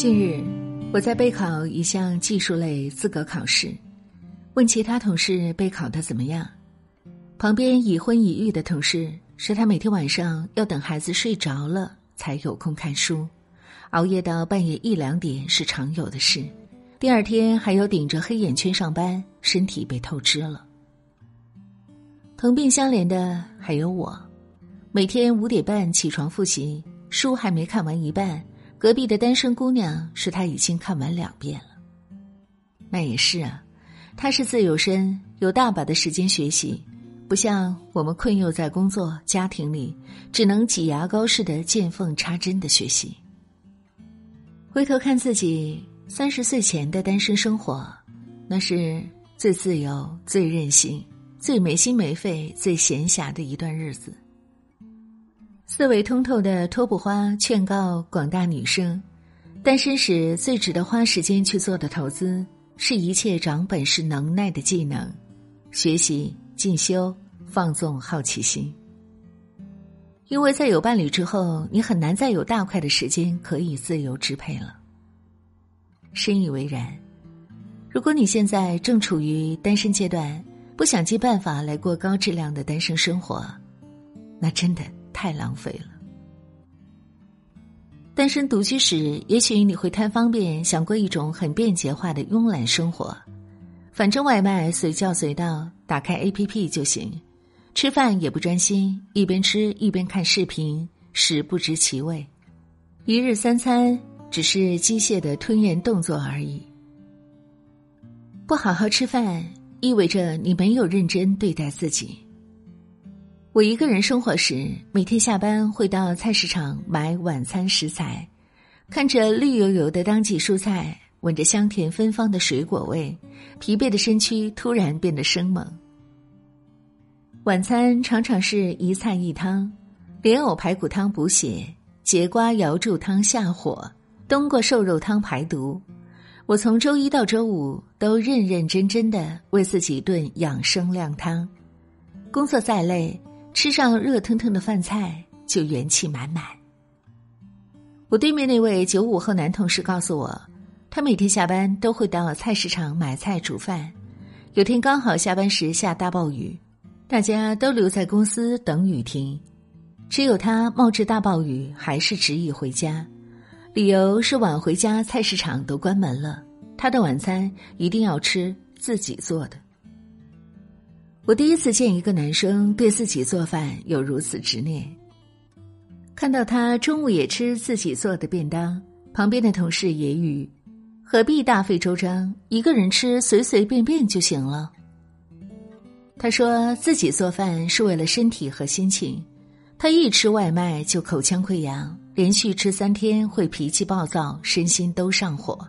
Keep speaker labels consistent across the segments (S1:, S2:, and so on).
S1: 近日，我在备考一项技术类资格考试，问其他同事备考的怎么样。旁边已婚已育的同事说，他每天晚上要等孩子睡着了才有空看书，熬夜到半夜一两点是常有的事。第二天还有顶着黑眼圈上班，身体被透支了。同病相怜的还有我，每天五点半起床复习，书还没看完一半。隔壁的单身姑娘说她已经看完两遍了。那也是啊，她是自由身，有大把的时间学习，不像我们困囿在工作、家庭里，只能挤牙膏似的见缝插针的学习。回头看自己三十岁前的单身生活，那是最自由、最任性、最没心没肺、最闲暇的一段日子。思维通透的托普花劝告广大女生：单身时最值得花时间去做的投资，是一切长本事能耐的技能，学习、进修、放纵好奇心。因为在有伴侣之后，你很难再有大块的时间可以自由支配了。深以为然。如果你现在正处于单身阶段，不想尽办法来过高质量的单身生活，那真的。太浪费了。单身独居时，也许你会贪方便，想过一种很便捷化的慵懒生活。反正外卖随叫随到，打开 A P P 就行。吃饭也不专心，一边吃一边看视频，食不知其味。一日三餐只是机械的吞咽动作而已。不好好吃饭，意味着你没有认真对待自己。我一个人生活时，每天下班会到菜市场买晚餐食材，看着绿油油的当季蔬菜，闻着香甜芬芳的水果味，疲惫的身躯突然变得生猛。晚餐常常是一菜一汤，莲藕排骨汤补血，节瓜瑶柱汤下火，冬瓜瘦肉汤排毒。我从周一到周五都认认真真的为自己炖养生靓汤，工作再累。吃上热腾腾的饭菜，就元气满满。我对面那位九五后男同事告诉我，他每天下班都会到菜市场买菜煮饭。有天刚好下班时下大暴雨，大家都留在公司等雨停，只有他冒着大暴雨还是执意回家，理由是晚回家菜市场都关门了，他的晚餐一定要吃自己做的。我第一次见一个男生对自己做饭有如此执念。看到他中午也吃自己做的便当，旁边的同事揶揄：“何必大费周章，一个人吃随随便便就行了。”他说自己做饭是为了身体和心情，他一吃外卖就口腔溃疡，连续吃三天会脾气暴躁，身心都上火。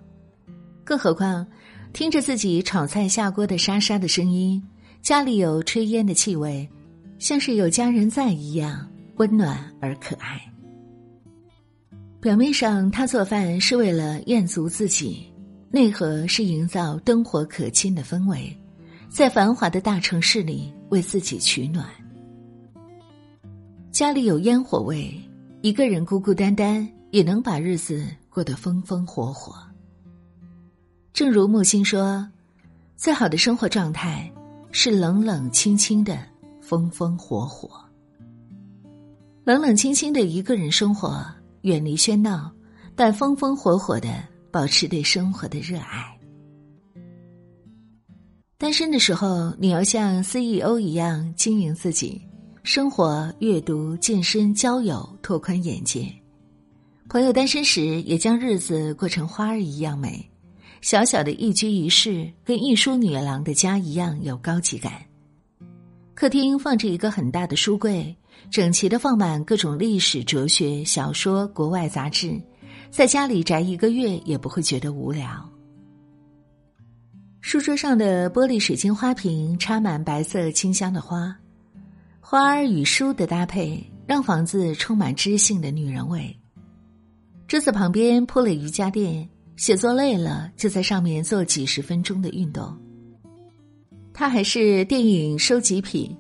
S1: 更何况，听着自己炒菜下锅的沙沙的声音。家里有炊烟的气味，像是有家人在一样温暖而可爱。表面上他做饭是为了宴足自己，内核是营造灯火可亲的氛围，在繁华的大城市里为自己取暖。家里有烟火味，一个人孤孤单单也能把日子过得风风火火。正如木心说：“最好的生活状态。”是冷冷清清的，风风火火。冷冷清清的一个人生活，远离喧闹，但风风火火的保持对生活的热爱。单身的时候，你要像 CEO 一样经营自己，生活、阅读、健身、交友，拓宽眼界。朋友单身时，也将日子过成花儿一样美。小小的一居一室，跟一书女郎的家一样有高级感。客厅放着一个很大的书柜，整齐的放满各种历史、哲学、小说、国外杂志，在家里宅一个月也不会觉得无聊。书桌上的玻璃水晶花瓶插满白色清香的花，花儿与书的搭配让房子充满知性的女人味。桌子旁边铺了瑜伽垫。写作累了，就在上面做几十分钟的运动。他还是电影收集品，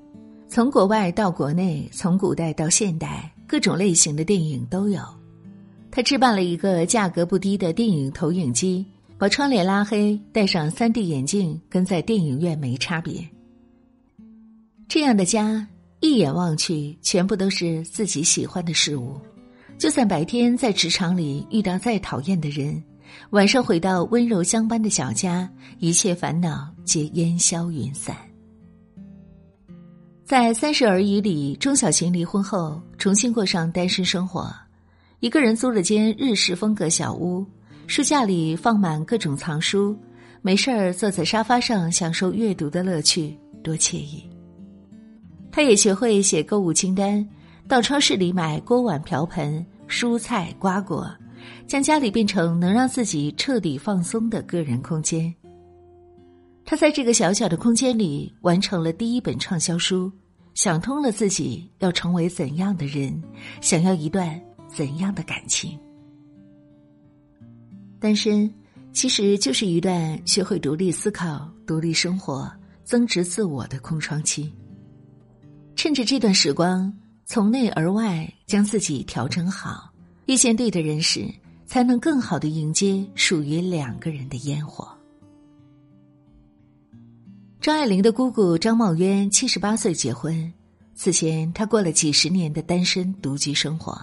S1: 从国外到国内，从古代到现代，各种类型的电影都有。他置办了一个价格不低的电影投影机，把窗帘拉黑，戴上三 D 眼镜，跟在电影院没差别。这样的家，一眼望去，全部都是自己喜欢的事物。就算白天在职场里遇到再讨厌的人，晚上回到温柔相伴的小家，一切烦恼皆烟消云散。在《三十而已》里，钟小琴离婚后重新过上单身生活，一个人租了间日式风格小屋，书架里放满各种藏书，没事儿坐在沙发上享受阅读的乐趣，多惬意。他也学会写购物清单，到超市里买锅碗瓢盆、蔬菜瓜果，将家里变成能让自己彻底放松的个人空间。他在这个小小的空间里完成了第一本畅销书。想通了自己要成为怎样的人，想要一段怎样的感情。单身其实就是一段学会独立思考、独立生活、增值自我的空窗期。趁着这段时光，从内而外将自己调整好，遇见对的人时，才能更好的迎接属于两个人的烟火。张爱玲的姑姑张茂渊七十八岁结婚，此前她过了几十年的单身独居生活。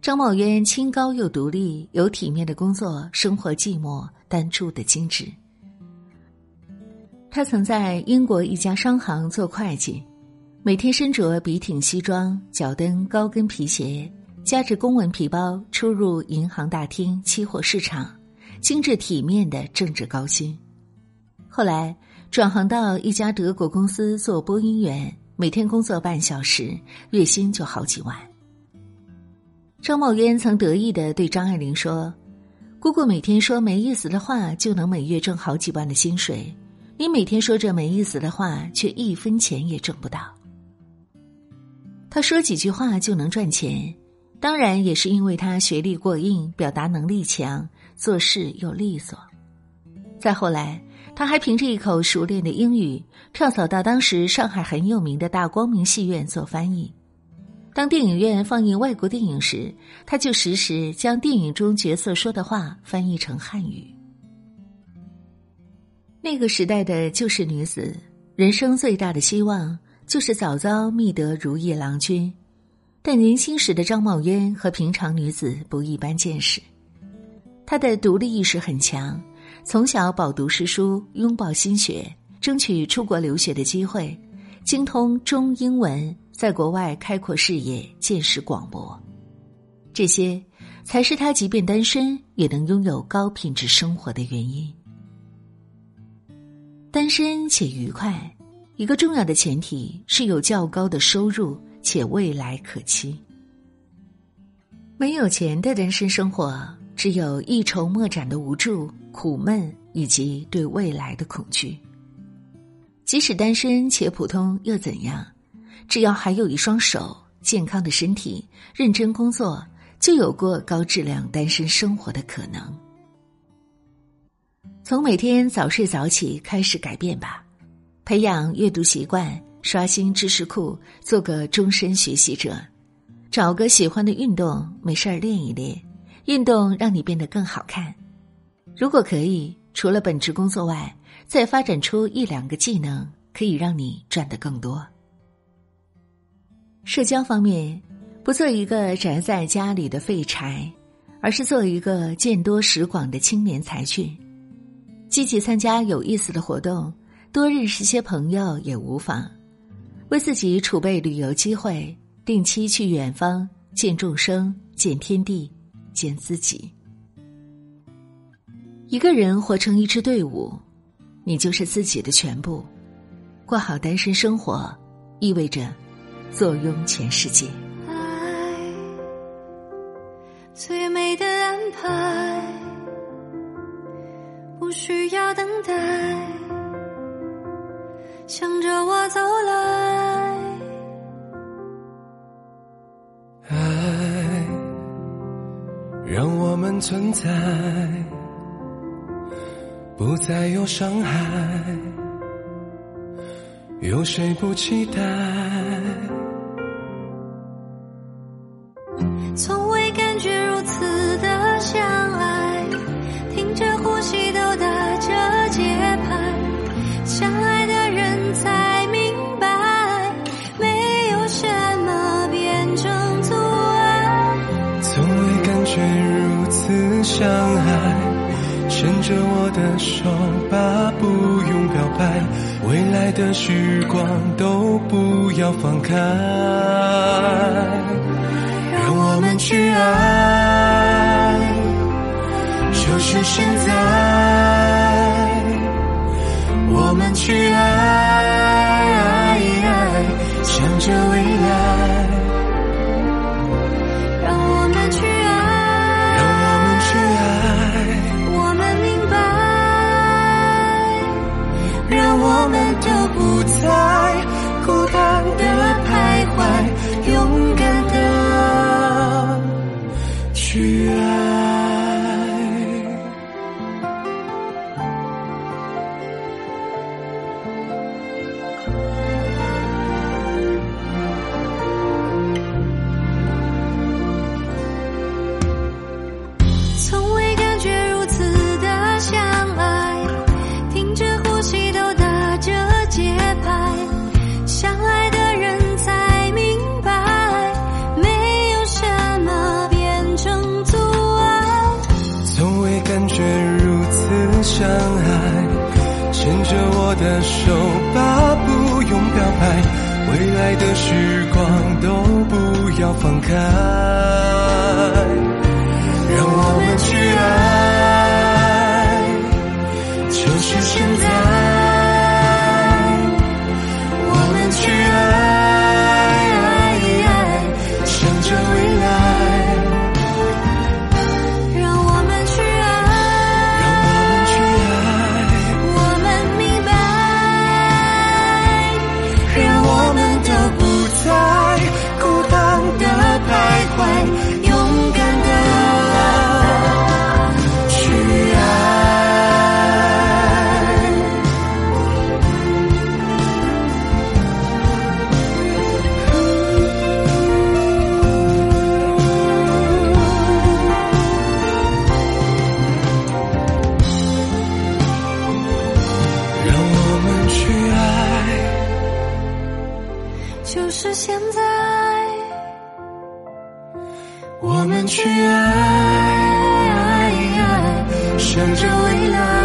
S1: 张茂渊清高又独立，有体面的工作，生活寂寞但住的精致。他曾在英国一家商行做会计，每天身着笔挺西装，脚蹬高跟皮鞋，夹着公文皮包出入银行大厅、期货市场，精致体面的政治高薪。后来。转行到一家德国公司做播音员，每天工作半小时，月薪就好几万。张茂渊曾得意的对张爱玲说：“姑姑每天说没意思的话，就能每月挣好几万的薪水；你每天说这没意思的话，却一分钱也挣不到。”他说几句话就能赚钱，当然也是因为他学历过硬，表达能力强，做事又利索。再后来。他还凭着一口熟练的英语，跳槽到当时上海很有名的大光明戏院做翻译。当电影院放映外国电影时，他就实时将电影中角色说的话翻译成汉语。那个时代的旧式女子，人生最大的希望就是早早觅得如意郎君。但年轻时的张茂渊和平常女子不一般见识，她的独立意识很强。从小饱读诗书，拥抱新学，争取出国留学的机会，精通中英文，在国外开阔视野，见识广博。这些才是他即便单身也能拥有高品质生活的原因。单身且愉快，一个重要的前提是有较高的收入且未来可期。没有钱的人生生活。只有一筹莫展的无助、苦闷以及对未来的恐惧。即使单身且普通又怎样？只要还有一双手、健康的身体、认真工作，就有过高质量单身生活的可能。从每天早睡早起开始改变吧，培养阅读习惯，刷新知识库，做个终身学习者。找个喜欢的运动，没事儿练一练。运动让你变得更好看，如果可以，除了本职工作外，再发展出一两个技能，可以让你赚得更多。社交方面，不做一个宅在家里的废柴，而是做一个见多识广的青年才俊，积极参加有意思的活动，多认识些朋友也无妨，为自己储备旅游机会，定期去远方见众生，见天地。见自己，一个人活成一支队伍，你就是自己的全部。过好单身生活，意味着坐拥全世界。爱最美的安排，不需要等待，向着我走来。
S2: 存在，不再有伤害。有谁不期待？牵着我的手，把不用表白，未来的时光都不要放开，让我们去爱，就是现在，我们去爱，想着未来。
S3: 让我们
S2: 都不再孤单的徘徊，的手，吧不用表白，未来的时光都不要放开，是现在。我们去爱，
S3: 爱
S2: 爱想着未来。